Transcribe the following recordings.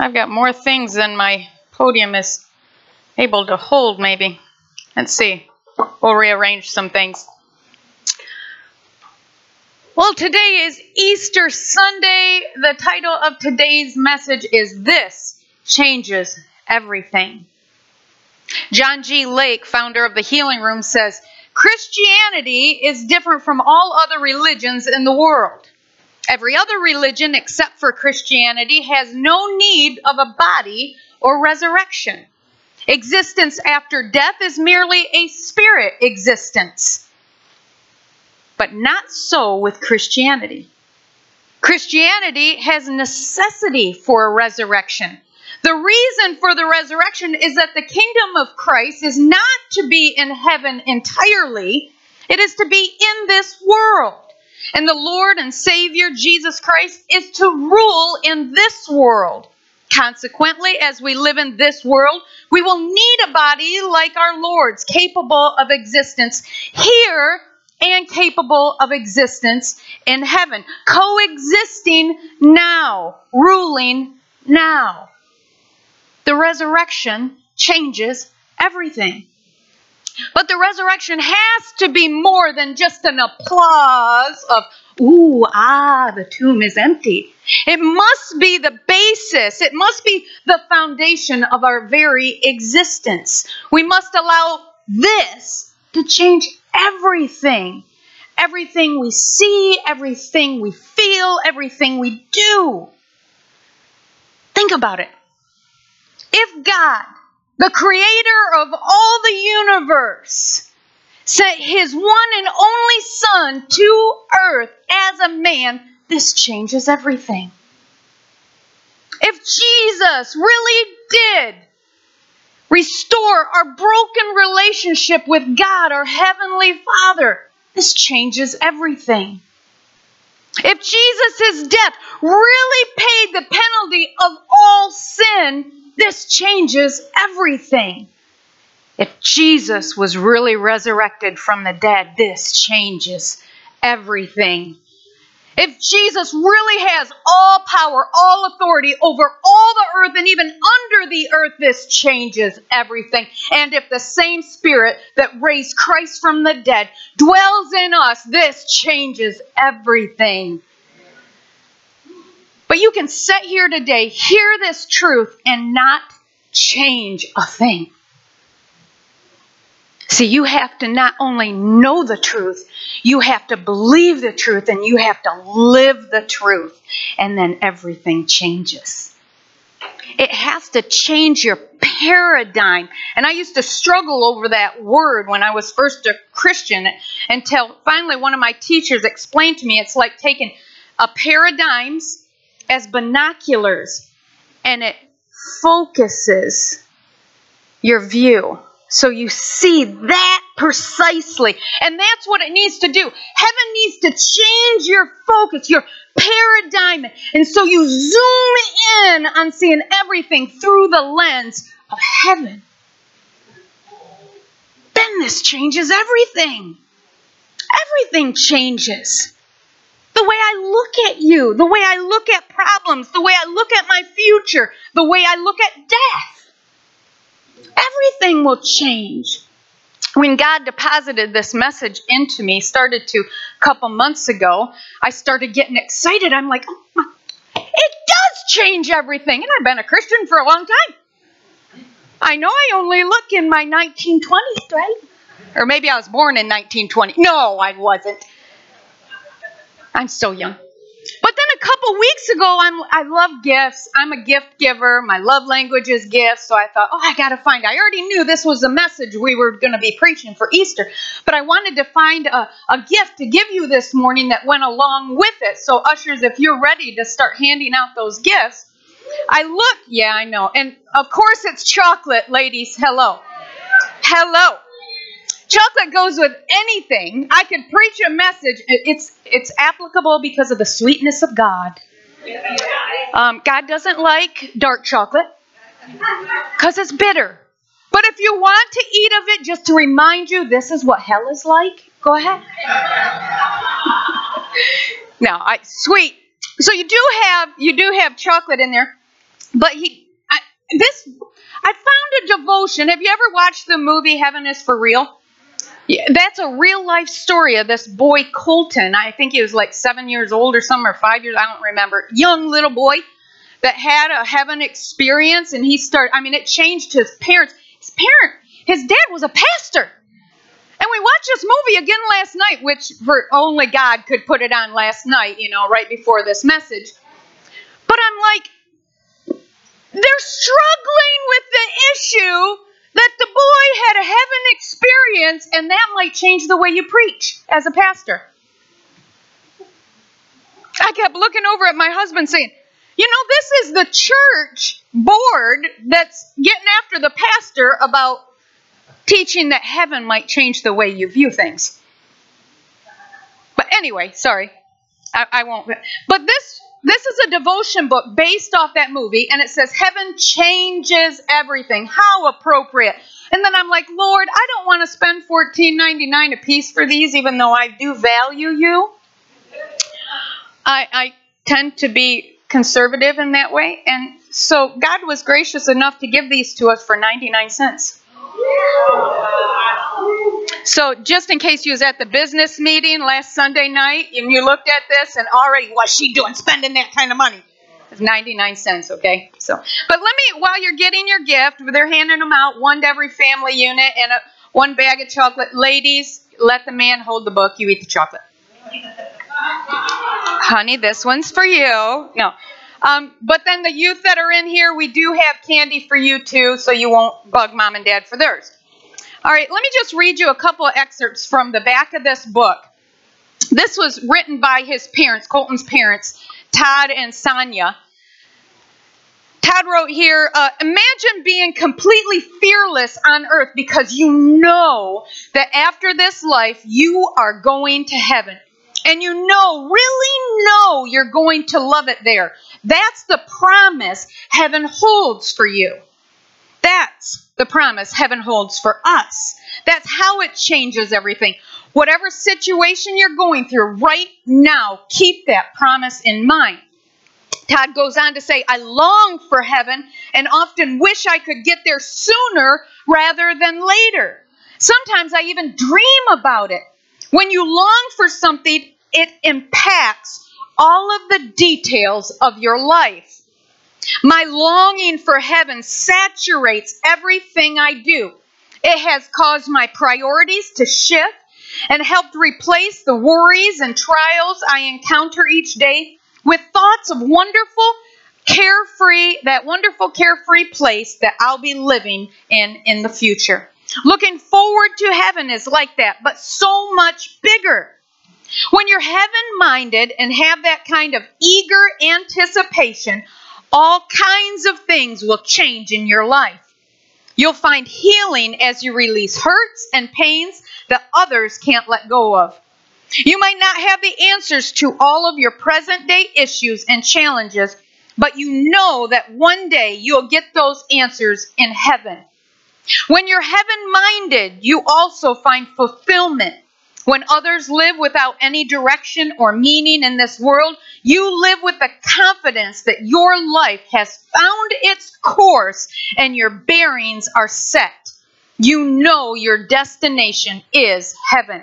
I've got more things than my podium is able to hold, maybe. Let's see. We'll rearrange some things. Well, today is Easter Sunday. The title of today's message is This Changes Everything. John G. Lake, founder of the Healing Room, says Christianity is different from all other religions in the world. Every other religion except for Christianity has no need of a body or resurrection. Existence after death is merely a spirit existence. But not so with Christianity. Christianity has necessity for a resurrection. The reason for the resurrection is that the kingdom of Christ is not to be in heaven entirely, it is to be in this world. And the Lord and Savior Jesus Christ is to rule in this world. Consequently, as we live in this world, we will need a body like our Lord's, capable of existence here and capable of existence in heaven, coexisting now, ruling now. The resurrection changes everything. But the resurrection has to be more than just an applause of, ooh, ah, the tomb is empty. It must be the basis, it must be the foundation of our very existence. We must allow this to change everything. Everything we see, everything we feel, everything we do. Think about it. If God the creator of all the universe, sent his one and only Son to earth as a man, this changes everything. If Jesus really did restore our broken relationship with God, our Heavenly Father, this changes everything. If Jesus' death really paid the penalty of all sin, this changes everything. If Jesus was really resurrected from the dead, this changes everything. If Jesus really has all power, all authority over all the earth and even under the earth, this changes everything. And if the same Spirit that raised Christ from the dead dwells in us, this changes everything. But you can sit here today, hear this truth, and not change a thing. See, you have to not only know the truth, you have to believe the truth and you have to live the truth. And then everything changes. It has to change your paradigm. And I used to struggle over that word when I was first a Christian until finally one of my teachers explained to me it's like taking a paradigms as binoculars and it focuses your view. So you see that precisely. And that's what it needs to do. Heaven needs to change your focus, your paradigm. And so you zoom in on seeing everything through the lens of heaven. Then this changes everything. Everything changes the way I look at you, the way I look at problems, the way I look at my future, the way I look at death. Everything will change. When God deposited this message into me, started to a couple months ago, I started getting excited. I'm like, oh my, it does change everything. And I've been a Christian for a long time. I know I only look in my 1920s, right? Or maybe I was born in 1920. No, I wasn't. I'm still young. But then a couple weeks ago, I'm I love gifts. I'm a gift giver. My love language is gifts. So I thought, oh, I got to find. I already knew this was a message we were going to be preaching for Easter, but I wanted to find a, a gift to give you this morning that went along with it. So ushers, if you're ready to start handing out those gifts, I look. Yeah, I know. And of course, it's chocolate, ladies. Hello, hello. Chocolate goes with anything. I could preach a message. It's it's applicable because of the sweetness of God. Um, God doesn't like dark chocolate because it's bitter. But if you want to eat of it just to remind you this is what hell is like, go ahead. now, I sweet. So you do have you do have chocolate in there. but he, I, this, I found a devotion. Have you ever watched the movie Heaven is for Real? That's a real life story of this boy Colton. I think he was like seven years old or something, or five years. I don't remember. Young little boy that had a heaven experience, and he started. I mean, it changed his parents. His parent, his dad was a pastor. And we watched this movie again last night, which for only God could put it on last night, you know, right before this message. But I'm like, they're struggling with the issue that the boy had a heaven experience, and that might change the way you preach as a pastor. I kept looking over at my husband saying, You know, this is the church board that's getting after the pastor about teaching that heaven might change the way you view things. But anyway, sorry. I, I won't. But this this is a devotion book based off that movie, and it says heaven changes everything. How appropriate. And then I'm like, Lord, I don't want to spend $14.99 a piece for these, even though I do value you. I, I tend to be conservative in that way. And so God was gracious enough to give these to us for 99 cents. So, just in case you was at the business meeting last Sunday night and you looked at this and already what's she doing spending that kind of money? It's 99 cents, okay? So, but let me while you're getting your gift, they're handing them out one to every family unit and a, one bag of chocolate. Ladies, let the man hold the book, you eat the chocolate. Honey, this one's for you. No. Um, but then the youth that are in here, we do have candy for you too, so you won't bug mom and dad for theirs. All right, let me just read you a couple of excerpts from the back of this book. This was written by his parents, Colton's parents, Todd and Sonja. Todd wrote here uh, Imagine being completely fearless on earth because you know that after this life you are going to heaven. And you know, really know you're going to love it there. That's the promise heaven holds for you. That's the promise heaven holds for us. That's how it changes everything. Whatever situation you're going through right now, keep that promise in mind. Todd goes on to say, I long for heaven and often wish I could get there sooner rather than later. Sometimes I even dream about it. When you long for something, it impacts all of the details of your life. My longing for heaven saturates everything I do. It has caused my priorities to shift and helped replace the worries and trials I encounter each day with thoughts of wonderful, carefree, that wonderful, carefree place that I'll be living in in the future. Looking forward to heaven is like that, but so much bigger. When you're heaven minded and have that kind of eager anticipation, all kinds of things will change in your life. You'll find healing as you release hurts and pains that others can't let go of. You might not have the answers to all of your present day issues and challenges, but you know that one day you'll get those answers in heaven. When you're heaven minded, you also find fulfillment when others live without any direction or meaning in this world, you live with the confidence that your life has found its course and your bearings are set. You know your destination is heaven.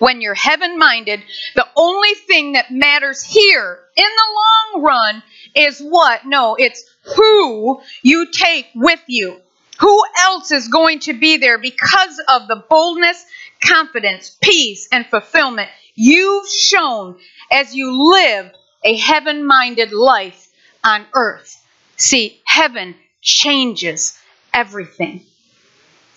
When you're heaven minded, the only thing that matters here in the long run is what? No, it's who you take with you. Who else is going to be there because of the boldness confidence, peace, and fulfillment you've shown as you live a heaven minded life on earth. See, heaven changes everything.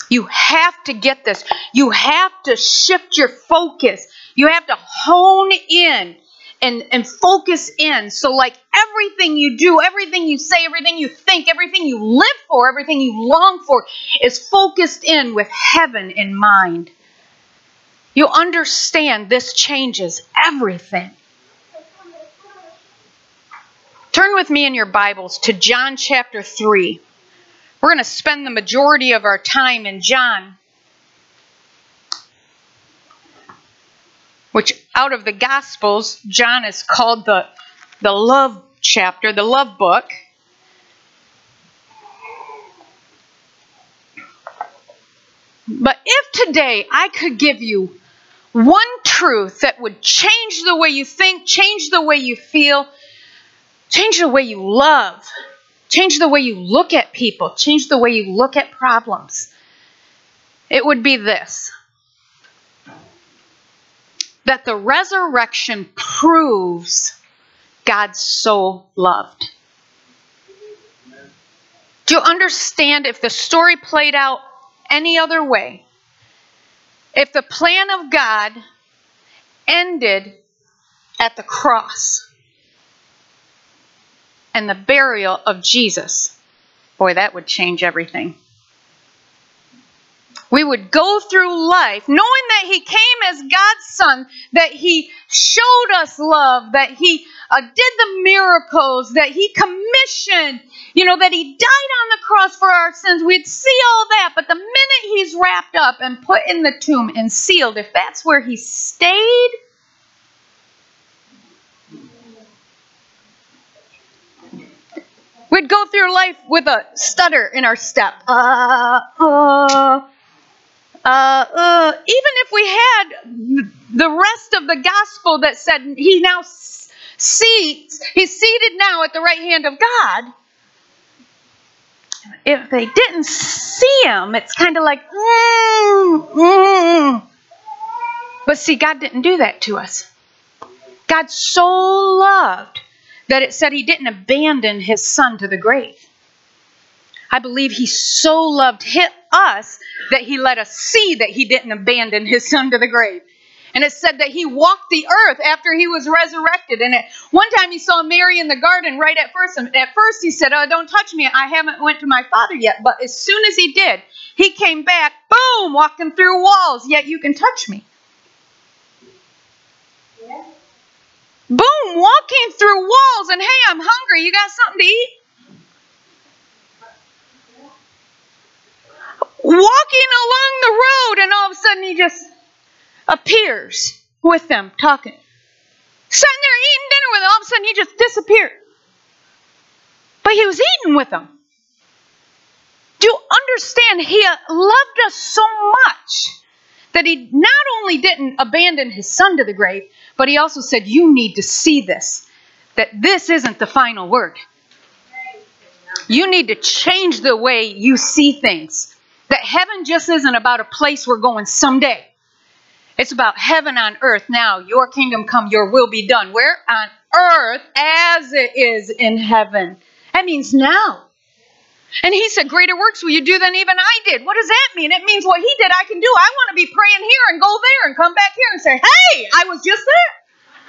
You have to get this. You have to shift your focus. You have to hone in and, and focus in. So, like everything you do, everything you say, everything you think, everything you live for, everything you long for is focused in with heaven in mind you understand this changes everything. Turn with me in your Bibles to John chapter 3. We're going to spend the majority of our time in John, which out of the Gospels, John is called the, the love chapter, the love book. But if today I could give you one truth that would change the way you think, change the way you feel, change the way you love, change the way you look at people, change the way you look at problems, it would be this that the resurrection proves God's so loved. Do you understand if the story played out any other way? If the plan of God ended at the cross and the burial of Jesus, boy, that would change everything. We would go through life knowing that He came as God's Son, that He showed us love, that He uh, did the miracles, that He commissioned, you know, that He died on the cross for our sins. We'd see all that, but the minute He's wrapped up and put in the tomb and sealed, if that's where He stayed, We'd go through life with a stutter in our step. Uh, uh, uh, uh, even if we had the rest of the gospel that said he now seats, he's seated now at the right hand of God. If they didn't see him, it's kind of like, mm, mm. but see, God didn't do that to us. God so loved that it said he didn't abandon his son to the grave. I believe he so loved us that he let us see that he didn't abandon his son to the grave. And it said that he walked the earth after he was resurrected. And at one time he saw Mary in the garden right at first. And at first he said, Oh, don't touch me. I haven't went to my father yet. But as soon as he did, he came back, boom, walking through walls, yet you can touch me. Yeah. Boom, walking through walls and hey, I'm hungry. You got something to eat? Walking along the road, and all of a sudden he just appears with them talking. Sitting there eating dinner with them, all of a sudden he just disappeared. But he was eating with them. Do you understand? He loved us so much that he not only didn't abandon his son to the grave, but he also said, You need to see this, that this isn't the final word. You need to change the way you see things. That heaven just isn't about a place we're going someday. It's about heaven on earth now. Your kingdom come, your will be done. Where? On earth as it is in heaven. That means now. And he said, Greater works will you do than even I did. What does that mean? It means what he did, I can do. I want to be praying here and go there and come back here and say, Hey, I was just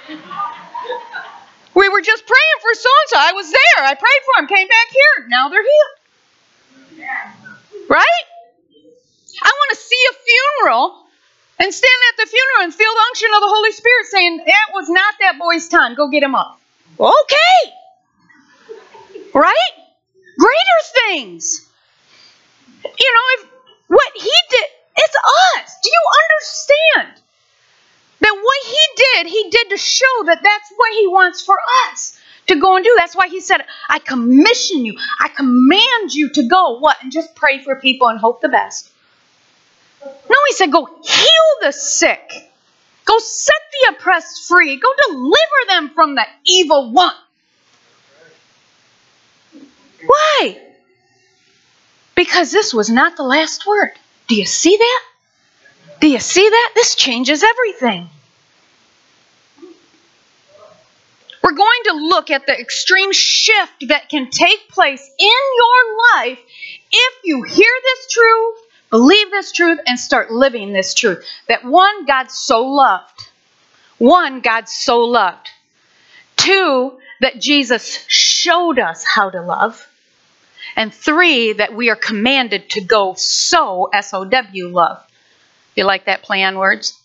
there. we were just praying for so and so. I was there. I prayed for him, came back here. Now they're healed. Right? I want to see a funeral and stand at the funeral and feel the unction of the Holy Spirit saying, That was not that boy's time. Go get him up. Okay. Right? Greater things. You know, if what he did, it's us. Do you understand? That what he did, he did to show that that's what he wants for us to go and do. That's why he said, I commission you, I command you to go. What? And just pray for people and hope the best. No, he said, go heal the sick. Go set the oppressed free. Go deliver them from the evil one. Why? Because this was not the last word. Do you see that? Do you see that? This changes everything. We're going to look at the extreme shift that can take place in your life if you hear this truth Believe this truth and start living this truth. That one, God so loved. One, God so loved. Two, that Jesus showed us how to love. And three, that we are commanded to go so, S O W, love. You like that play on words?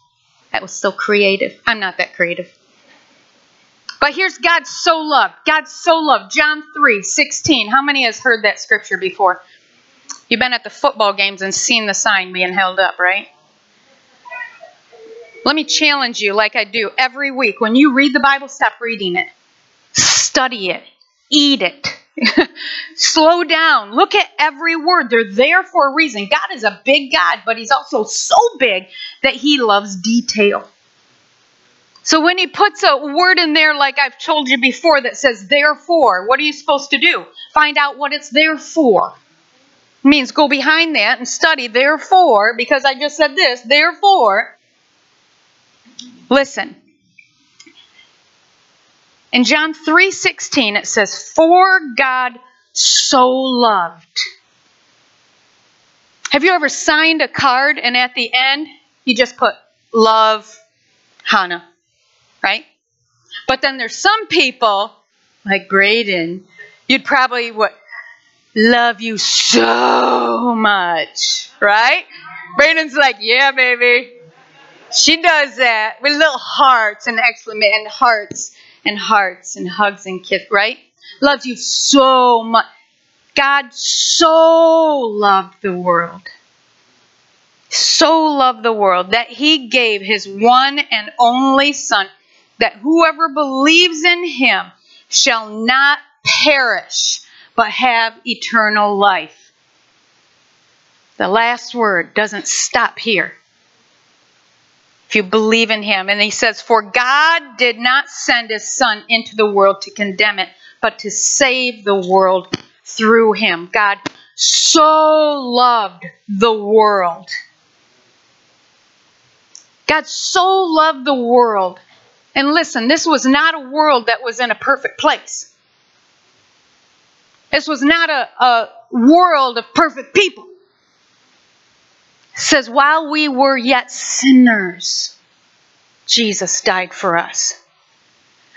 That was so creative. I'm not that creative. But here's God so loved. God so loved. John 3 16. How many has heard that scripture before? You've been at the football games and seen the sign being held up, right? Let me challenge you, like I do every week. When you read the Bible, stop reading it. Study it. Eat it. slow down. Look at every word. They're there for a reason. God is a big God, but He's also so big that He loves detail. So when He puts a word in there, like I've told you before, that says therefore, what are you supposed to do? Find out what it's there for. Means go behind that and study therefore, because I just said this, therefore. Listen, in John 3:16 it says for God so loved. Have you ever signed a card and at the end you just put love Hannah, right? But then there's some people like Braden, you'd probably what love you so much, right? Braden's like, yeah, baby. She does that with little hearts and exclamation and hearts and hearts and hugs and kiss, right? Loves you so much. God so loved the world. So loved the world that he gave his one and only Son, that whoever believes in him shall not perish, but have eternal life. The last word doesn't stop here if you believe in him. And he says, For God did not send his Son into the world to condemn it, but to save the world through him. God so loved the world. God so loved the world. And listen, this was not a world that was in a perfect place. This was not a, a world of perfect people says, While we were yet sinners, Jesus died for us.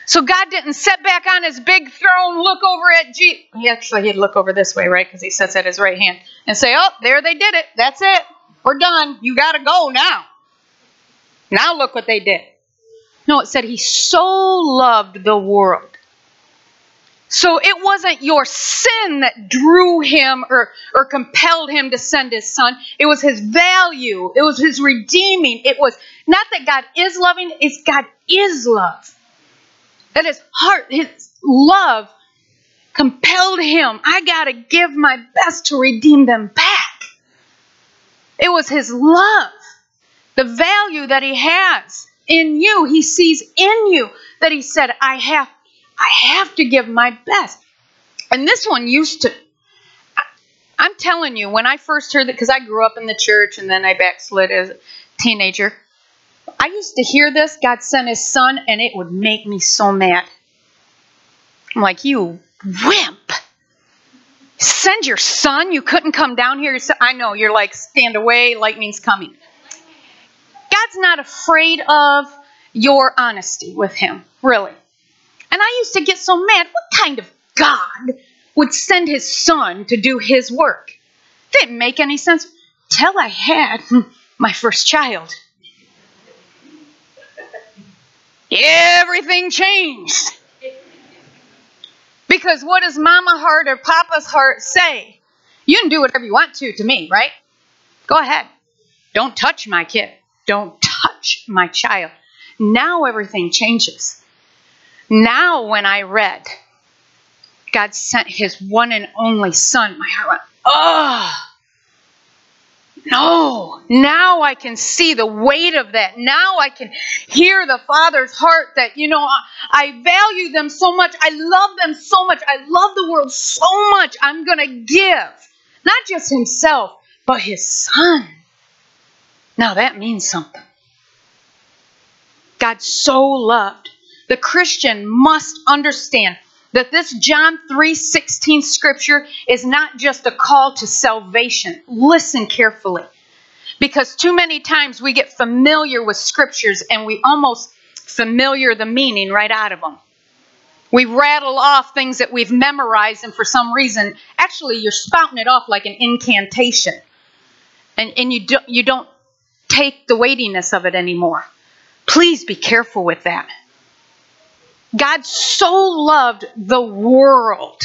So God didn't sit back on his big throne, look over at Jesus. He actually he'd look over this way, right? Because he sits at his right hand and say, "Oh, there they did it. That's it. We're done. You got to go now." Now look what they did. No, it said he so loved the world so it wasn't your sin that drew him or, or compelled him to send his son. It was his value. It was his redeeming. It was not that God is loving, it's God is love. That his heart, his love compelled him. I got to give my best to redeem them back. It was his love, the value that he has in you. He sees in you that he said, I have I have to give my best. And this one used to, I'm telling you, when I first heard that, because I grew up in the church and then I backslid as a teenager, I used to hear this God sent his son, and it would make me so mad. I'm like, you wimp. Send your son? You couldn't come down here. I know, you're like, stand away, lightning's coming. God's not afraid of your honesty with him, really. And I used to get so mad. What kind of God would send his son to do his work? Didn't make any sense till I had my first child. Everything changed. Because what does mama heart or papa's heart say? You can do whatever you want to to me, right? Go ahead. Don't touch my kid. Don't touch my child. Now everything changes. Now, when I read, God sent his one and only son, my heart went, oh, no. Now I can see the weight of that. Now I can hear the Father's heart that, you know, I, value them so much. I love them so much. I love the world so much. I'm going to give, not just himself, but his son. Now that means something. God so loved the Christian must understand that this John 3:16 scripture is not just a call to salvation. Listen carefully. Because too many times we get familiar with scriptures and we almost familiar the meaning right out of them. We rattle off things that we've memorized and for some reason actually you're spouting it off like an incantation. And and you do, you don't take the weightiness of it anymore. Please be careful with that. God so loved the world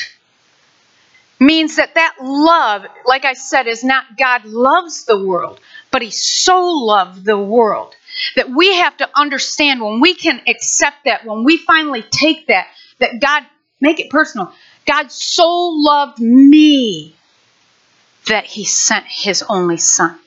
means that that love, like I said, is not God loves the world, but He so loved the world that we have to understand when we can accept that, when we finally take that, that God, make it personal, God so loved me that he sent his only son.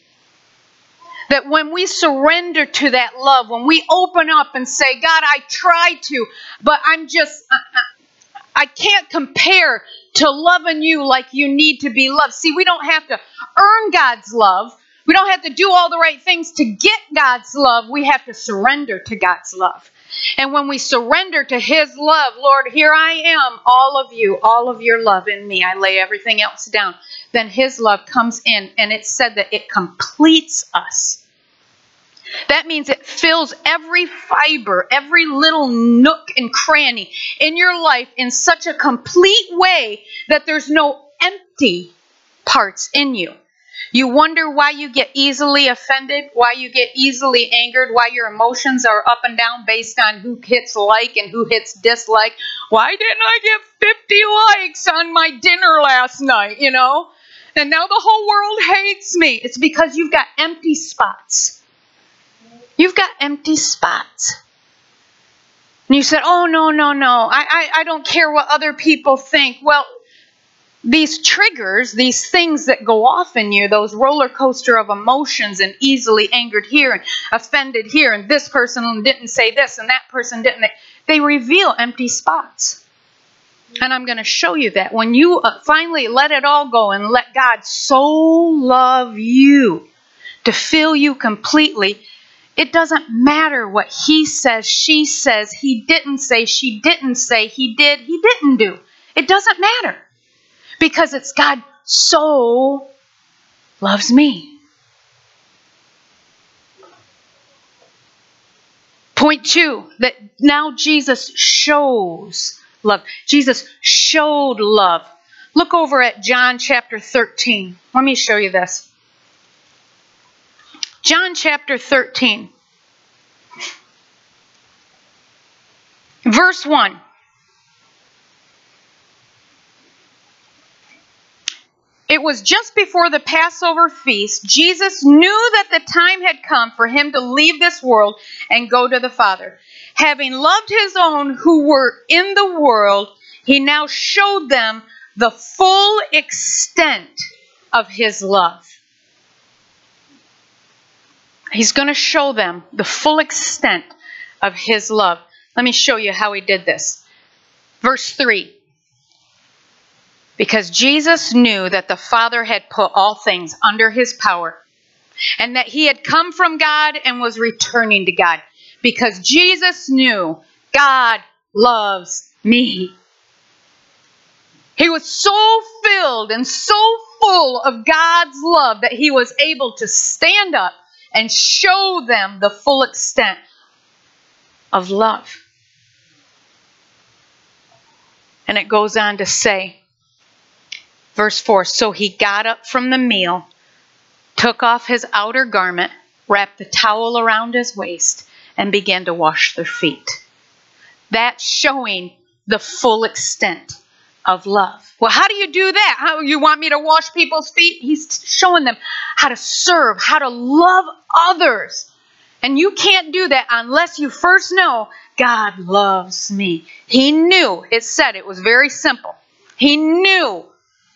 That when we surrender to that love, when we open up and say, God, I try to, but I'm just, I, I, I can't compare to loving you like you need to be loved. See, we don't have to earn God's love. We don't have to do all the right things to get God's love. We have to surrender to God's love. And when we surrender to His love, Lord, here I am, all of you, all of your love in me. I lay everything else down. Then His love comes in, and it's said that it completes us. That means it fills every fiber, every little nook and cranny in your life in such a complete way that there's no empty parts in you. You wonder why you get easily offended, why you get easily angered, why your emotions are up and down based on who hits like and who hits dislike. Why didn't I get 50 likes on my dinner last night, you know? And now the whole world hates me. It's because you've got empty spots. You've got empty spots. And you said, Oh, no, no, no. I, I, I don't care what other people think. Well, these triggers, these things that go off in you, those roller coaster of emotions and easily angered here and offended here, and this person didn't say this and that person didn't, they reveal empty spots. And I'm going to show you that. When you uh, finally let it all go and let God so love you to fill you completely, it doesn't matter what he says, she says, he didn't say, she didn't say, he did, he didn't do. It doesn't matter because it's God so loves me. Point two that now Jesus shows love. Jesus showed love. Look over at John chapter 13. Let me show you this. John chapter 13, verse 1. It was just before the Passover feast. Jesus knew that the time had come for him to leave this world and go to the Father. Having loved his own who were in the world, he now showed them the full extent of his love. He's going to show them the full extent of his love. Let me show you how he did this. Verse 3 because Jesus knew that the Father had put all things under his power and that he had come from God and was returning to God. Because Jesus knew God loves me. He was so filled and so full of God's love that he was able to stand up and show them the full extent of love. And it goes on to say, Verse 4 So he got up from the meal, took off his outer garment, wrapped the towel around his waist, and began to wash their feet. That's showing the full extent of love. Well, how do you do that? How you want me to wash people's feet? He's showing them how to serve, how to love others. And you can't do that unless you first know God loves me. He knew, it said it was very simple. He knew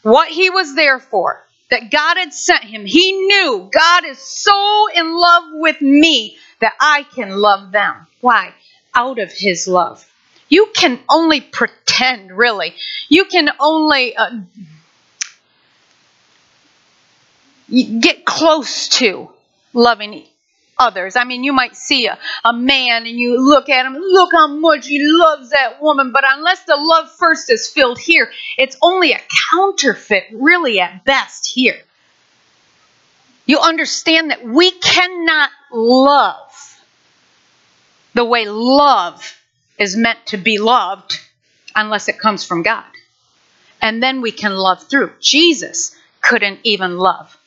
what he was there for, that God had sent him. He knew God is so in love with me that I can love them. Why? Out of his love. You can only pretend, really. You can only uh, get close to loving others. I mean, you might see a, a man and you look at him, look how much he loves that woman, but unless the love first is filled here, it's only a counterfeit, really, at best, here. You understand that we cannot love the way love is meant to be loved unless it comes from God. And then we can love through. Jesus couldn't even love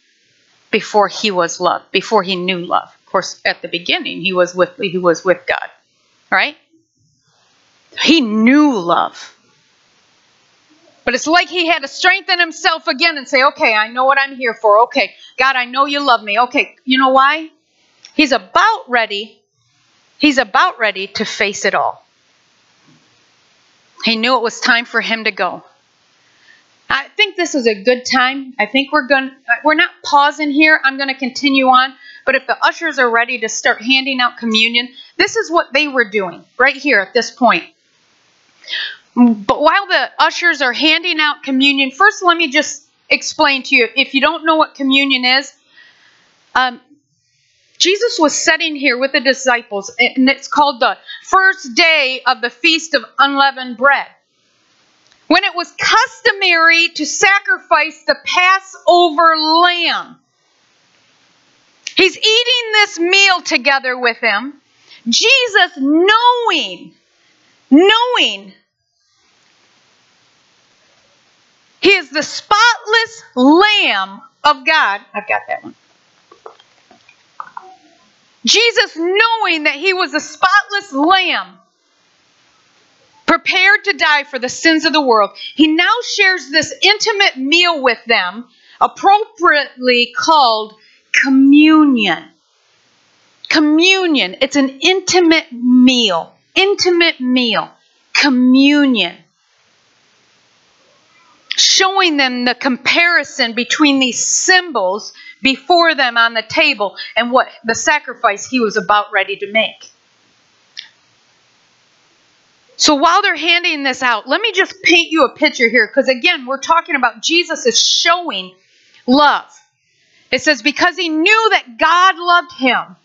before he was loved, before he knew love course, at the beginning, he was with he was with God, right? He knew love. But it's like he had to strengthen himself again and say, okay, I know what I'm here for. Okay, God, I know you love me. Okay, you know why? He's about ready. He's about ready to face it all. He knew it was time for him to go. I think this is a good time. I think we're going we're not pausing here. I'm going to continue on. But if the ushers are ready to start handing out communion, this is what they were doing right here at this point. But while the ushers are handing out communion, first let me just explain to you if you don't know what communion is, um, Jesus was sitting here with the disciples, and it's called the first day of the Feast of Unleavened Bread. When it was customary to sacrifice the Passover lamb. He's eating this meal together with him. Jesus, knowing, knowing he is the spotless Lamb of God. I've got that one. Jesus, knowing that he was a spotless lamb, prepared to die for the sins of the world, he now shares this intimate meal with them, appropriately called communion. Communion. It's an intimate meal. Intimate meal. Communion. Showing them the comparison between these symbols before them on the table and what the sacrifice he was about ready to make. So while they're handing this out, let me just paint you a picture here because again, we're talking about Jesus is showing love. It says, because he knew that God loved him,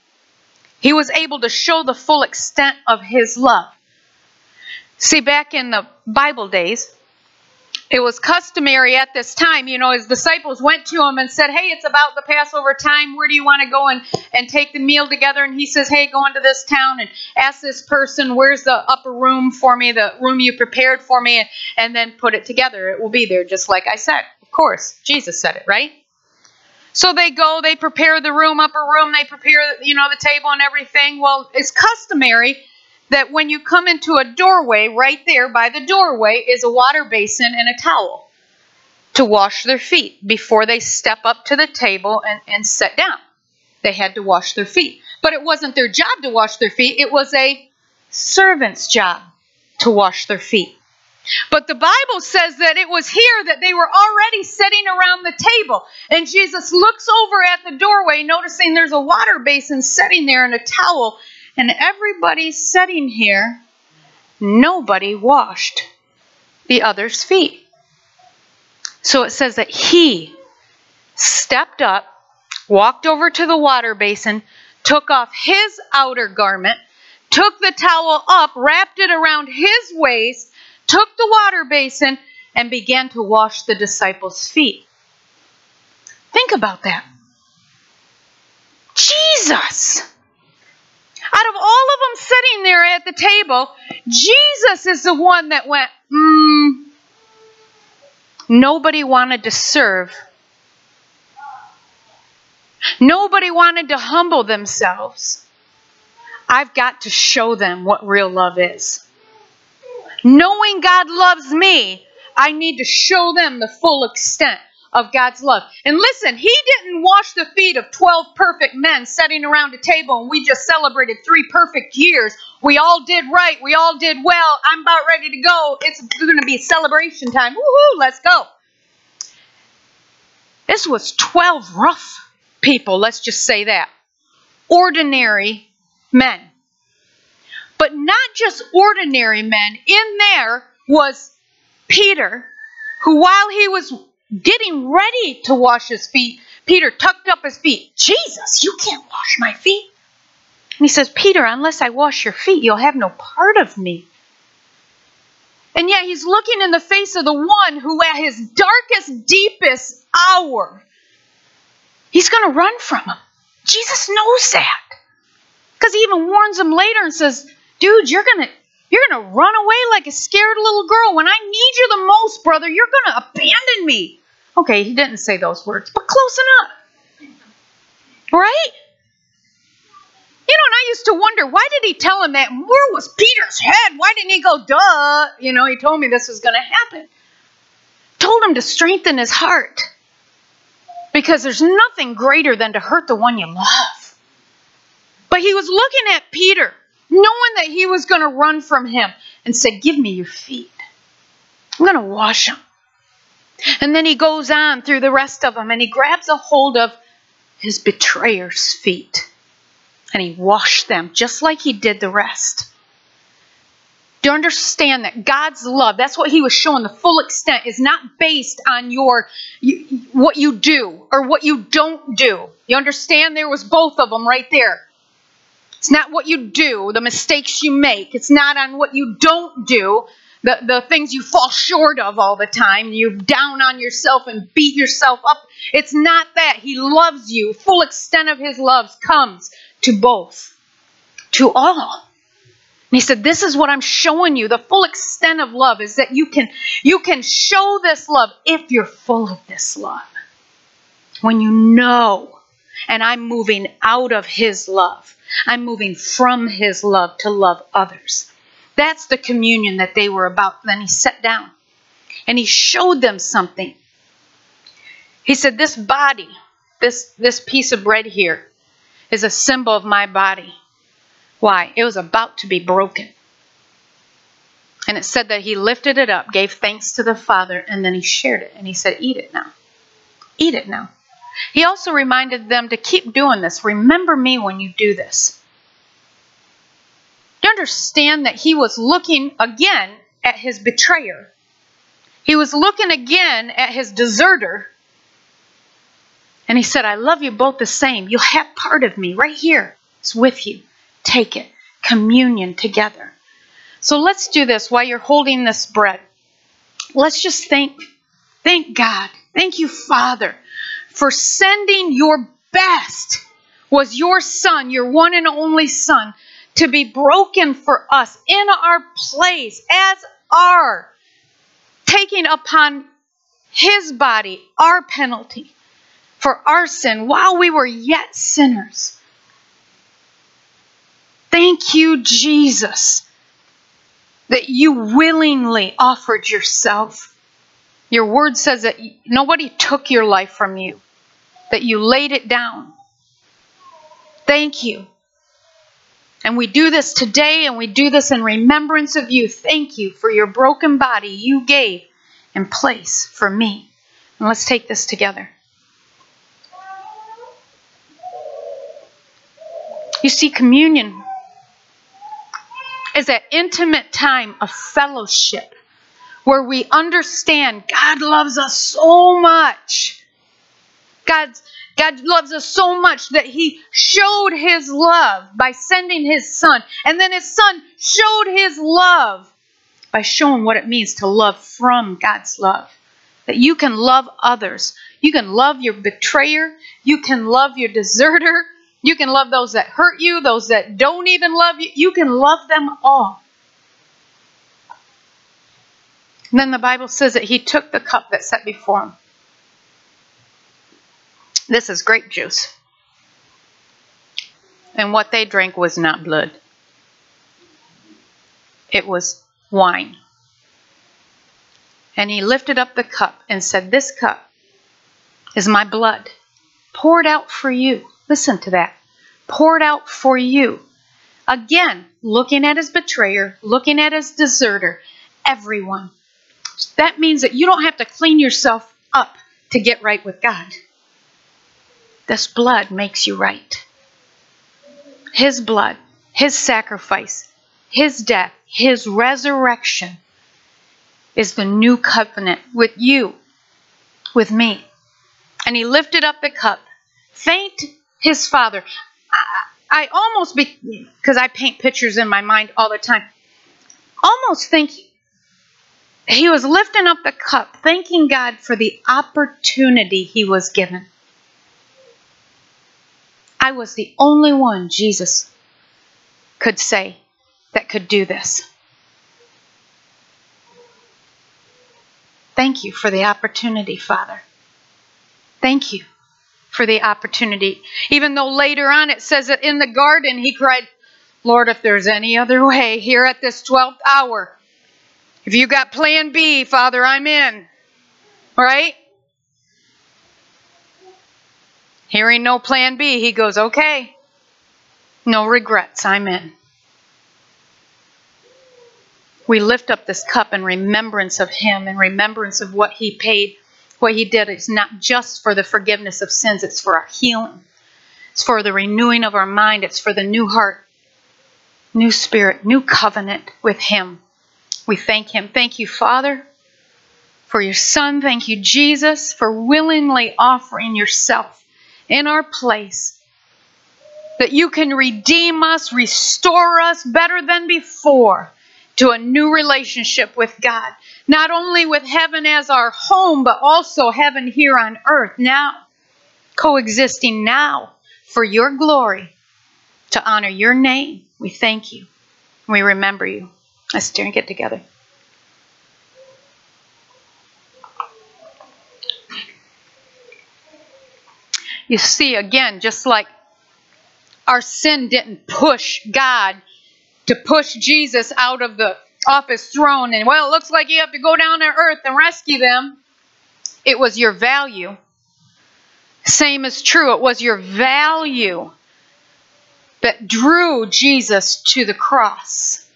he was able to show the full extent of his love. See, back in the Bible days, it was customary at this time, you know, his disciples went to him and said, Hey, it's about the Passover time. Where do you want to go and, and take the meal together? And he says, Hey, go into this town and ask this person, Where's the upper room for me, the room you prepared for me, and, and then put it together. It will be there, just like I said. Of course, Jesus said it, right? So they go, they prepare the room, upper room, they prepare, you know, the table and everything. Well, it's customary that when you come into a doorway, right there by the doorway is a water basin and a towel to wash their feet before they step up to the table and, and sit down. They had to wash their feet. But it wasn't their job to wash their feet, it was a servant's job to wash their feet. But the Bible says that it was here that they were already sitting around the table. And Jesus looks over at the doorway, noticing there's a water basin sitting there and a towel. And everybody sitting here, nobody washed the other's feet. So it says that he stepped up, walked over to the water basin, took off his outer garment, took the towel up, wrapped it around his waist, took the water basin, and began to wash the disciples' feet. Think about that. Jesus! Out of all of them sitting there at the table, Jesus is the one that went, mm, nobody wanted to serve. Nobody wanted to humble themselves. I've got to show them what real love is. Knowing God loves me, I need to show them the full extent of God's love. And listen, He didn't wash the feet of 12 perfect men sitting around a table and we just celebrated three perfect years. We all did right. We all did well. I'm about ready to go. It's going to be celebration time. Woohoo, let's go. This was 12 rough people, let's just say that. Ordinary men. But not just ordinary men. In there was Peter, who while he was getting ready to wash his feet, Peter tucked up his feet. Jesus, you can't wash my feet. And he says, Peter, unless I wash your feet, you'll have no part of me. And yet he's looking in the face of the one who, at his darkest, deepest hour, he's going to run from him. Jesus knows that. Because he even warns him later and says, Dude, you're going to you're going to run away like a scared little girl. When I need you the most, brother, you're going to abandon me. Okay, he didn't say those words, but close enough. Right? You know, and I used to wonder, why did he tell him that? Where was Peter's head? Why didn't he go, duh? You know, he told me this was going to happen. Told him to strengthen his heart. Because there's nothing greater than to hurt the one you love. But he was looking at Peter knowing that he was going to run from him, and said, Give me your feet. I'm going to wash them. And then he goes on through the rest of them and he grabs a hold of his betrayer's feet and he washed them just like he did the rest. Do you understand that God's love, that's what he was showing, the full extent, is not based on your you, what you do or what you don't do. You understand? There was both of them right there. It's not what you do, the mistakes you make. It's not on what you don't do, the, the things you fall short of all the time. You down on yourself and beat yourself up. It's not that. He loves you. Full extent of his love comes to both, to all. And he said, This is what I'm showing you. The full extent of love is that you can you can show this love if you're full of this love. When you know, and I'm moving out of his love. I'm moving from his love to love others. That's the communion that they were about. Then he sat down and he showed them something. He said, This body, this, this piece of bread here, is a symbol of my body. Why? It was about to be broken. And it said that he lifted it up, gave thanks to the Father, and then he shared it. And he said, Eat it now. Eat it now. He also reminded them to keep doing this. Remember me when you do this. Understand that he was looking again at his betrayer? He was looking again at his deserter. And he said, I love you both the same. You'll have part of me right here. It's with you. Take it. Communion together. So let's do this while you're holding this bread. Let's just thank, thank God. Thank you, Father, for sending your best was your son, your one and only son, to be broken for us in our place as our taking upon his body our penalty for our sin while we were yet sinners. Thank you, Jesus, that you willingly offered yourself. Your word says that nobody took your life from you, that you laid it down. Thank you. And we do this today and we do this in remembrance of you. Thank you for your broken body you gave in place for me. And let's take this together. You see, communion is that intimate time of fellowship where we understand God loves us so much. God's, God loves us so much that He showed His love by sending His Son. And then His Son showed His love by showing what it means to love from God's love. That you can love others. You can love your betrayer. You can love your deserter. You can love those that hurt you, those that don't even love you. You can love them all. And then the Bible says that he took the cup that set before him. This is grape juice. And what they drank was not blood, it was wine. And he lifted up the cup and said, This cup is my blood poured out for you. Listen to that. Poured out for you. Again, looking at his betrayer, looking at his deserter, everyone. That means that you don't have to clean yourself up to get right with God. This blood makes you right. His blood, His sacrifice, His death, His resurrection is the new covenant with you, with me. And He lifted up the cup. Thanked his father. I, I almost, because I paint pictures in my mind all the time, almost think he was lifting up the cup, thanking God for the opportunity he was given. I was the only one Jesus could say that could do this. Thank you for the opportunity, Father. Thank you for the opportunity. Even though later on it says that in the garden he cried, Lord, if there's any other way here at this 12th hour, if you got plan B, Father, I'm in. Right? Hearing no plan B, he goes, okay. No regrets, I'm in. We lift up this cup in remembrance of him, in remembrance of what he paid What he did It's not just for the forgiveness of sins, it's for our healing. It's for the renewing of our mind. It's for the new heart, new spirit, new covenant with him. We thank him. Thank you, Father, for your Son. Thank you, Jesus, for willingly offering yourself in our place. That you can redeem us, restore us better than before to a new relationship with God. Not only with heaven as our home, but also heaven here on earth now, coexisting now for your glory, to honor your name. We thank you. We remember you. Let's turn and get together. You see, again, just like our sin didn't push God to push Jesus out of the off his throne and well, it looks like you have to go down to earth and rescue them. It was your value. Same is true. It was your value that drew Jesus to the cross.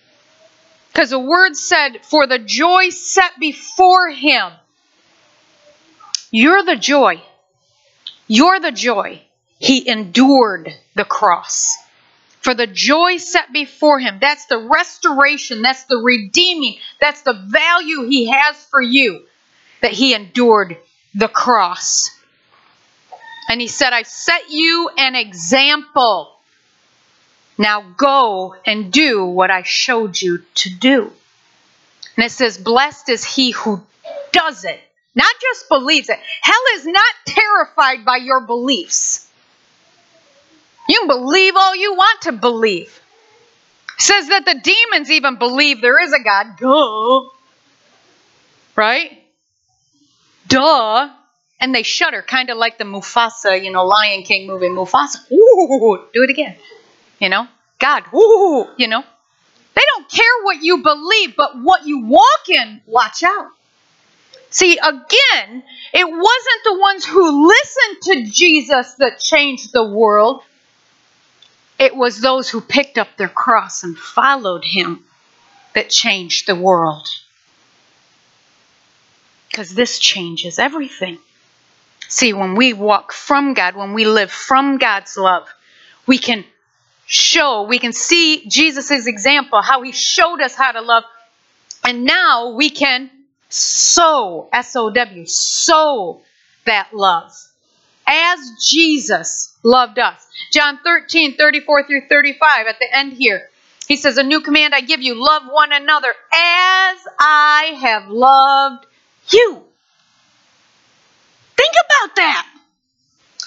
Because the word said, for the joy set before him. You're the joy. You're the joy. He endured the cross. For the joy set before him. That's the restoration. That's the redeeming. That's the value he has for you. That he endured the cross. And he said, I set you an example. Now go and do what I showed you to do. And it says, Blessed is he who does it, not just believes it. Hell is not terrified by your beliefs. You can believe all you want to believe. Says that the demons even believe there is a God. Duh. Right? Duh. And they shudder, kind of like the Mufasa, you know, Lion King movie, Mufasa. Ooh, do it again. You know? God, ooh, you know? They don't care what you believe, but what you walk in, watch out. See, again, it wasn't the ones who listened to Jesus that changed the world. It was those who picked up their cross and followed him that changed the world. Because this changes everything. See, when we walk from God, when we live from God's love, we can show, we can see Jesus' example, how he showed us how to love. And now we can sow, S O W, sow that love as Jesus loved us. John 13, 34 through 35, at the end here, he says, A new command I give you love one another as I have loved you. Think about that.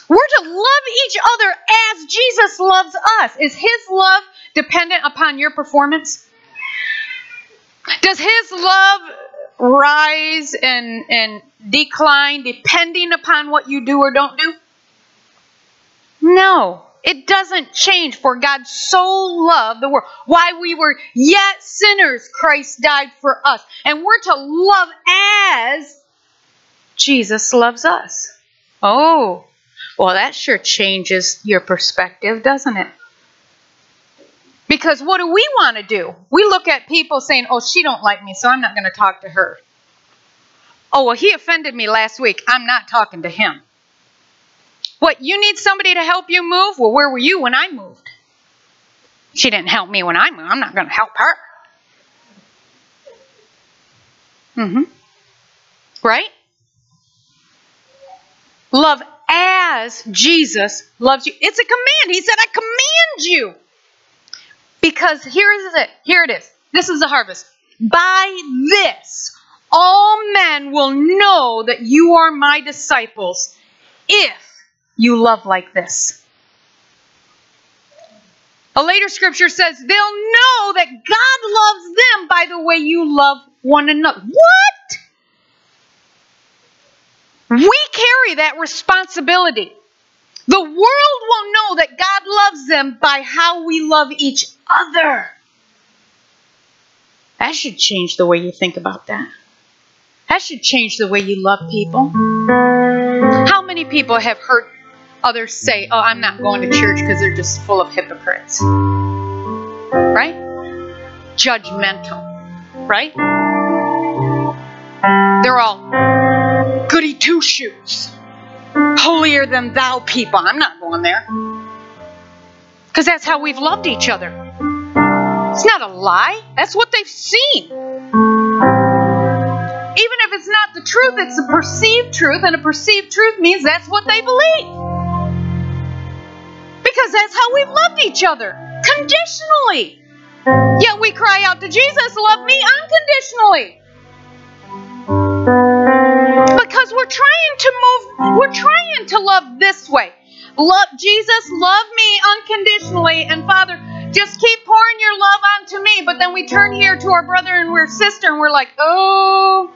We're to love each other as Jesus loves us. Is his love dependent upon your performance? Does his love rise and, and decline depending upon what you do or don't do? No, it doesn't change. For God so loved the world. Why we were yet sinners, Christ died for us. And we're to love as Jesus loves us. Oh, well, that sure changes your perspective, doesn't it? Because what do we want to do? We look at people saying, "Oh, she don't like me, so I'm not going to talk to her." Oh, well, he offended me last week. I'm not talking to him. What, you need somebody to help you move? Well, where were you when I moved? She didn't help me when I moved. I'm not going to help her. Mm-hmm. Right? Love as Jesus loves you. It's a command. He said, I command you. Because here is it. Here it is. This is the harvest. By this, all men will know that you are my disciples if you love like this. A later scripture says they'll know that God loves them by the way you love one another. What? We carry that responsibility. The world will know that God loves them by how we love each other. That should change the way you think about that. That should change the way you love people. How many people have heard others say, Oh, I'm not going to church because they're just full of hypocrites? Right? Judgmental. Right? They're all goody two shoes, holier than thou people. I'm not going there. Because that's how we've loved each other. It's not a lie, that's what they've seen. Even if it's not the truth, it's a perceived truth, and a perceived truth means that's what they believe. Because that's how we've loved each other conditionally. Yet we cry out to Jesus, love me unconditionally. Because we're trying to move, we're trying to love this way. Love Jesus, love me unconditionally, and Father, just keep pouring your love onto me. But then we turn here to our brother and we're sister, and we're like, oh,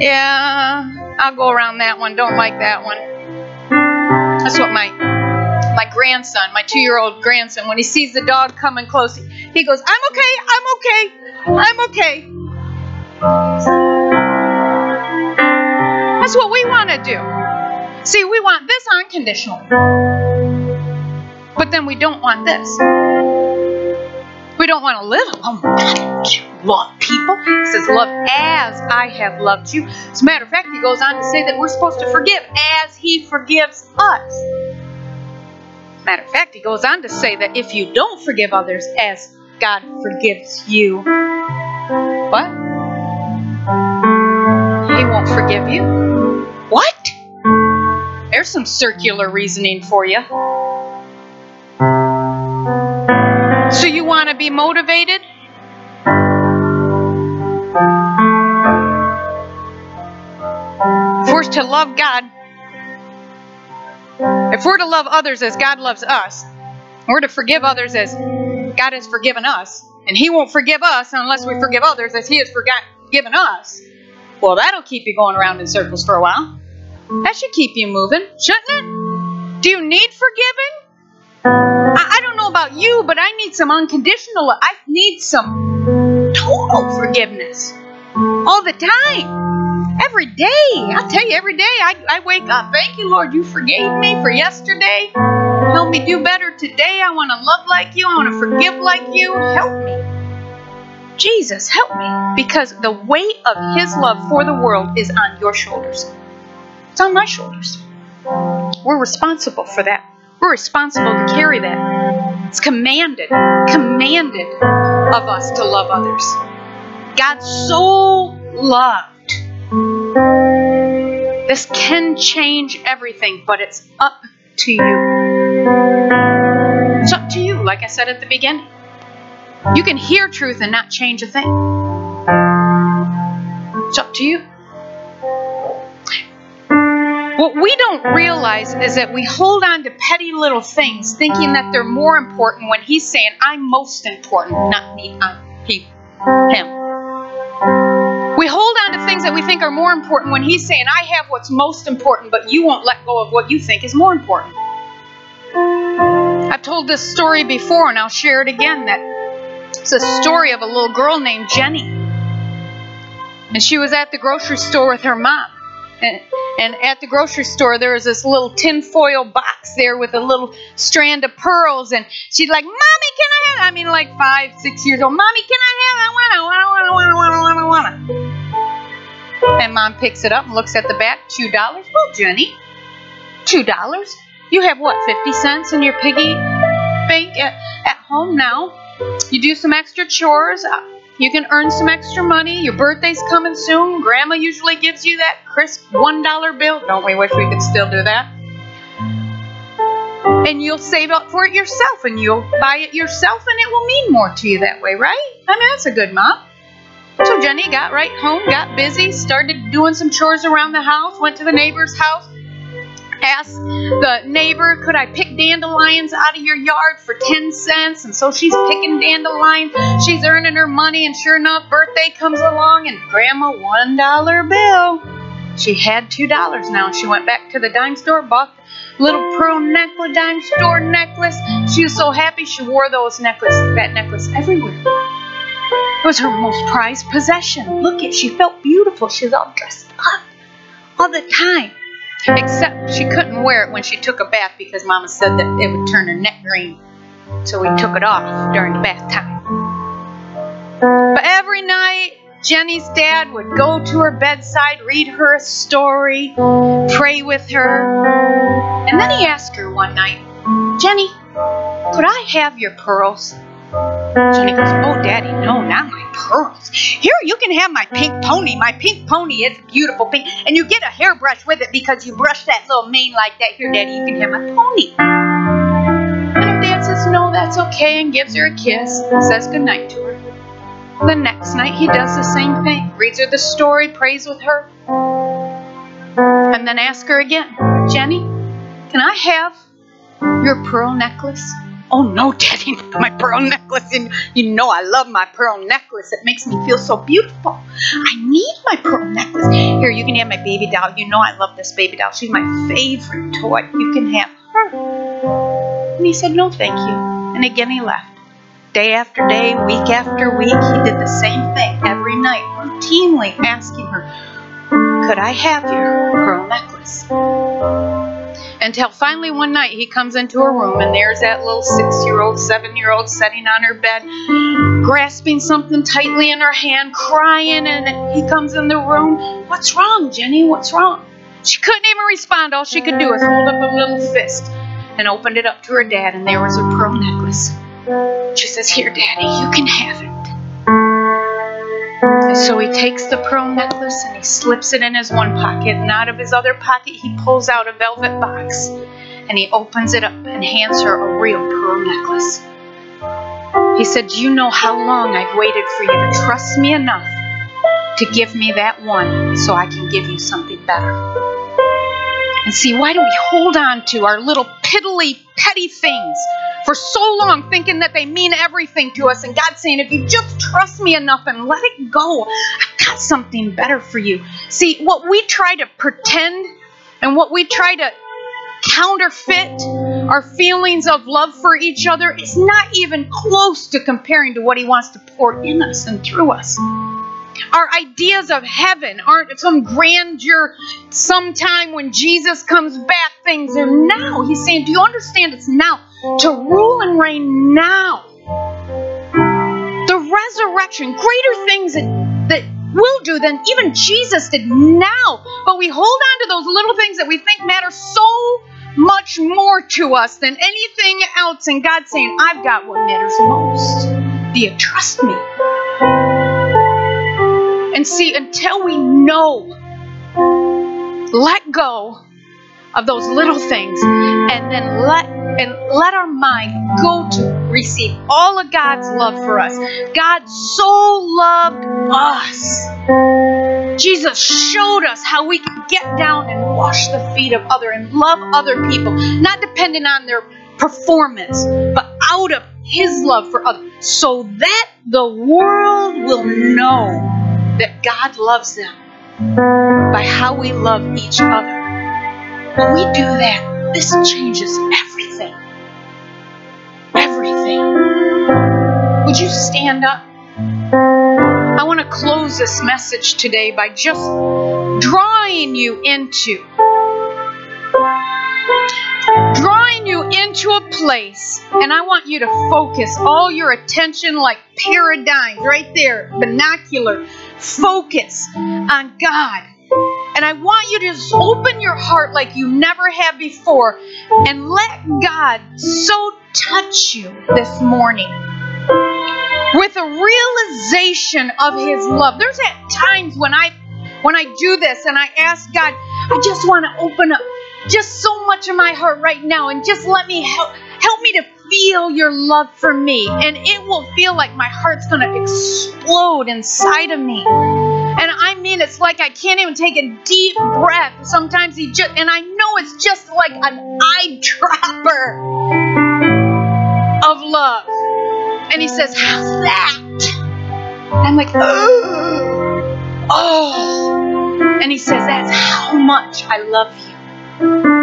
yeah, I'll go around that one. Don't like that one. That's what my my grandson, my two-year-old grandson, when he sees the dog coming close, he goes, "I'm okay, I'm okay, I'm okay." That's what we want to do. See, we want this unconditional, but then we don't want this. We don't want to live. My God, love people. He says, "Love as I have loved you." As a matter of fact, he goes on to say that we're supposed to forgive as He forgives us. Matter of fact, he goes on to say that if you don't forgive others as God forgives you, what? He won't forgive you. What? There's some circular reasoning for you. So you want to be motivated? If we're to love God, if we're to love others as God loves us, we're to forgive others as God has forgiven us, and He won't forgive us unless we forgive others as He has forgiven us. Well, that'll keep you going around in circles for a while. That should keep you moving, shouldn't it? Do you need forgiving? I, I don't know about you, but I need some unconditional, I need some total forgiveness all the time. Every day. I'll tell you, every day I, I wake up. Thank you, Lord, you forgave me for yesterday. Help me do better today. I want to love like you. I want to forgive like you. Help me. Jesus, help me. Because the weight of His love for the world is on your shoulders. It's on my shoulders. We're responsible for that. We're responsible to carry that. It's commanded, commanded of us to love others. God so loved. This can change everything, but it's up to you. It's up to you, like I said at the beginning. You can hear truth and not change a thing. It's up to you. What we don't realize is that we hold on to petty little things thinking that they're more important when he's saying, I'm most important, not me, I'm he, him. We hold on to things that we think are more important when he's saying, I have what's most important, but you won't let go of what you think is more important. I've told this story before and I'll share it again that it's a story of a little girl named Jenny. And she was at the grocery store with her mom. And, and at the grocery store, there was this little tinfoil box there with a little strand of pearls. And she's like, Mommy, can I have I mean, like five, six years old. Mommy, can I have I want to, want to, want to, want to, I want to. And mom picks it up and looks at the back. $2. Well, Jenny, $2. You have what, 50 cents in your piggy bank at, at home now? You do some extra chores. You can earn some extra money. Your birthday's coming soon. Grandma usually gives you that crisp $1 bill. Don't we wish we could still do that? And you'll save up for it yourself and you'll buy it yourself and it will mean more to you that way, right? I mean, that's a good mom. So Jenny got right home, got busy, started doing some chores around the house, went to the neighbor's house, asked the neighbor, could I pick dandelions out of your yard for 10 cents? And so she's picking dandelions. She's earning her money, and sure enough, birthday comes along, and grandma, $1 bill. She had $2 now, and she went back to the dime store, bought little pearl necklace, dime store necklace. She was so happy she wore those necklace, that necklace everywhere. It was her most prized possession. Look at, she felt beautiful. She was all dressed up all the time. Except she couldn't wear it when she took a bath because Mama said that it would turn her neck green. So we took it off during the bath time. But every night Jenny's dad would go to her bedside, read her a story, pray with her. And then he asked her one night, Jenny, could I have your pearls? Jenny goes, Oh, Daddy, no, not my pearls. Here, you can have my pink pony. My pink pony is beautiful pink. And you get a hairbrush with it because you brush that little mane like that. Here, Daddy, you can have my pony. And her dad says, No, that's okay, and gives her a kiss, and says goodnight to her. The next night, he does the same thing. Reads her the story, prays with her, and then asks her again, Jenny, can I have your pearl necklace? Oh no, Daddy, my pearl necklace. And you know I love my pearl necklace. It makes me feel so beautiful. I need my pearl necklace. Here, you can have my baby doll. You know I love this baby doll. She's my favorite toy. You can have her. And he said, No, thank you. And again he left. Day after day, week after week, he did the same thing every night, routinely asking her, Could I have your pearl necklace? Until finally one night he comes into her room and there's that little six year old, seven year old sitting on her bed, grasping something tightly in her hand, crying, and he comes in the room. What's wrong, Jenny? What's wrong? She couldn't even respond. All she could do was hold up a little fist and opened it up to her dad, and there was her pearl necklace. She says, Here, Daddy, you can have it. So he takes the pearl necklace and he slips it in his one pocket, and out of his other pocket, he pulls out a velvet box and he opens it up and hands her a real pearl necklace. He said, Do you know how long I've waited for you to trust me enough to give me that one so I can give you something better? And see, why do we hold on to our little piddly, petty things for so long, thinking that they mean everything to us? And God's saying, if you just trust me enough and let it go, I've got something better for you. See, what we try to pretend and what we try to counterfeit our feelings of love for each other is not even close to comparing to what He wants to pour in us and through us. Our ideas of heaven aren't some grandeur sometime when Jesus comes back. Things are now. He's saying, Do you understand? It's now. To rule and reign now. The resurrection, greater things that, that will do than even Jesus did now. But we hold on to those little things that we think matter so much more to us than anything else. And God's saying, I've got what matters most. Do you trust me? And see, until we know, let go of those little things and then let and let our mind go to receive all of God's love for us. God so loved us. Jesus showed us how we can get down and wash the feet of other and love other people, not dependent on their performance, but out of his love for others, so that the world will know that God loves them by how we love each other. When we do that, this changes everything. Everything. Would you stand up? I want to close this message today by just drawing you into drawing you into a place and I want you to focus all your attention like paradigms right there, binocular. Focus on God. And I want you to just open your heart like you never have before and let God so touch you this morning with a realization of his love. There's at times when I when I do this and I ask God, I just want to open up just so much of my heart right now and just let me help help me to feel your love for me and it will feel like my heart's going to explode inside of me. And i mean it's like i can't even take a deep breath. Sometimes he just and i know it's just like an eyedropper of love. And he says how's that? And i'm like oh oh. And he says that's how much i love you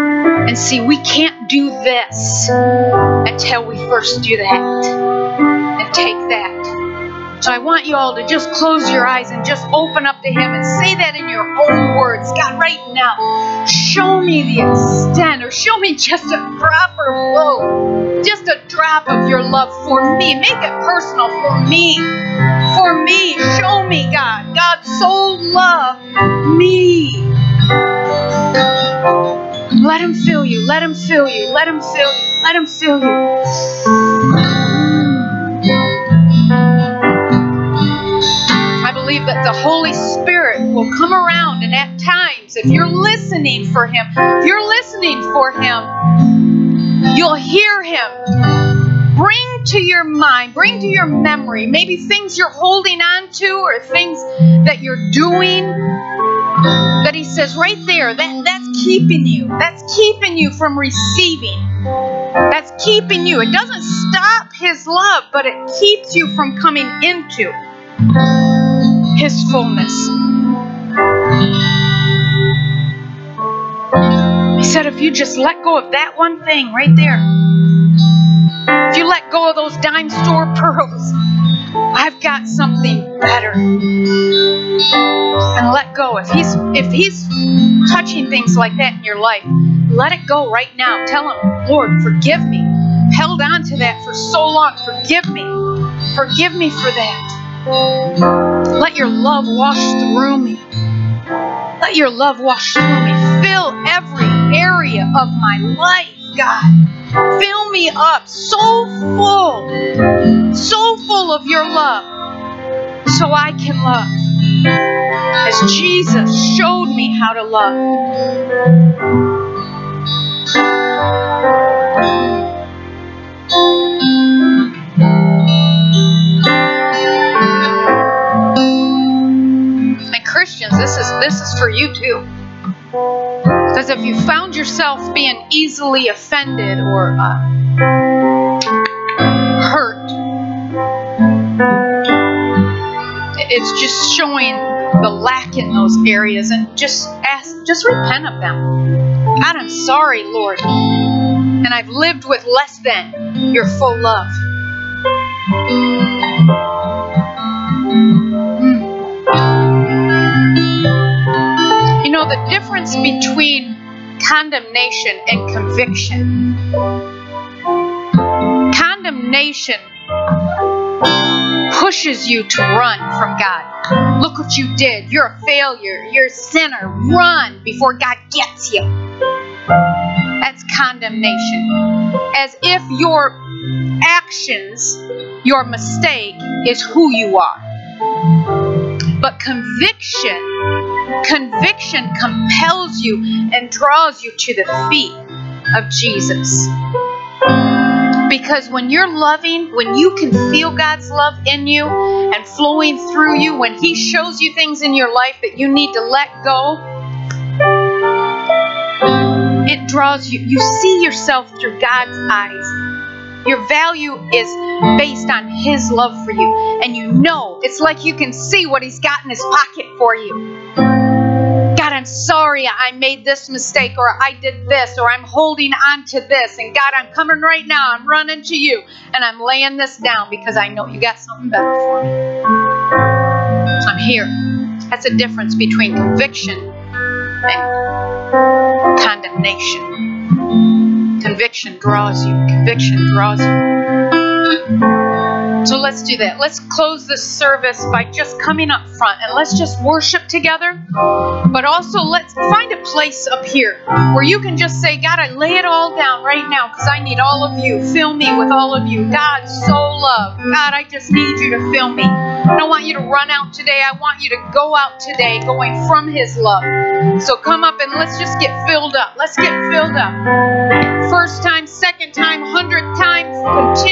and see, we can't do this until we first do that and take that. So I want you all to just close your eyes and just open up to Him and say that in your own words. God, right now, show me the extent or show me just a drop or flow, just a drop of your love for me. Make it personal for me, for me. Show me, God. God so loved me. Let him fill you. Let him fill you. Let him fill you. Let him fill you. I believe that the Holy Spirit will come around, and at times, if you're listening for Him, if you're listening for Him, you'll hear Him. Bring to your mind, bring to your memory, maybe things you're holding on to or things that you're doing that He says right there, that, that's keeping you. That's keeping you from receiving. That's keeping you. It doesn't stop His love, but it keeps you from coming into His fullness. He said, if you just let go of that one thing right there, if you let go of those dime store pearls, I've got something better. And let go. If he's if he's touching things like that in your life, let it go right now. Tell him, Lord, forgive me. Held on to that for so long. Forgive me. Forgive me for that. Let your love wash through me. Let your love wash through me. Fill every area of my life, God. Fill me up so full, so full of your love, so I can love. As Jesus showed me how to love. Christians, this is this is for you too. Because if you found yourself being easily offended or uh, hurt, it's just showing the lack in those areas, and just ask, just repent of them. God, I'm sorry, Lord, and I've lived with less than your full love. Know, the difference between condemnation and conviction. Condemnation pushes you to run from God. Look what you did. You're a failure. You're a sinner. Run before God gets you. That's condemnation. As if your actions, your mistake, is who you are. But conviction, conviction compels you and draws you to the feet of Jesus. Because when you're loving, when you can feel God's love in you and flowing through you, when He shows you things in your life that you need to let go, it draws you. You see yourself through God's eyes. Your value is based on His love for you. And you know, it's like you can see what He's got in His pocket for you. God, I'm sorry I made this mistake, or I did this, or I'm holding on to this. And God, I'm coming right now. I'm running to you. And I'm laying this down because I know you got something better for me. I'm here. That's the difference between conviction and condemnation. Conviction draws you. Conviction draws you. So let's do that. Let's close this service by just coming up front and let's just worship together. But also, let's find a place up here where you can just say, God, I lay it all down right now because I need all of you. Fill me with all of you. God, so love. God, I just need you to fill me. I don't want you to run out today. I want you to go out today going from His love. So come up and let's just get filled up. Let's get filled up. First time, second time, hundredth time, continue.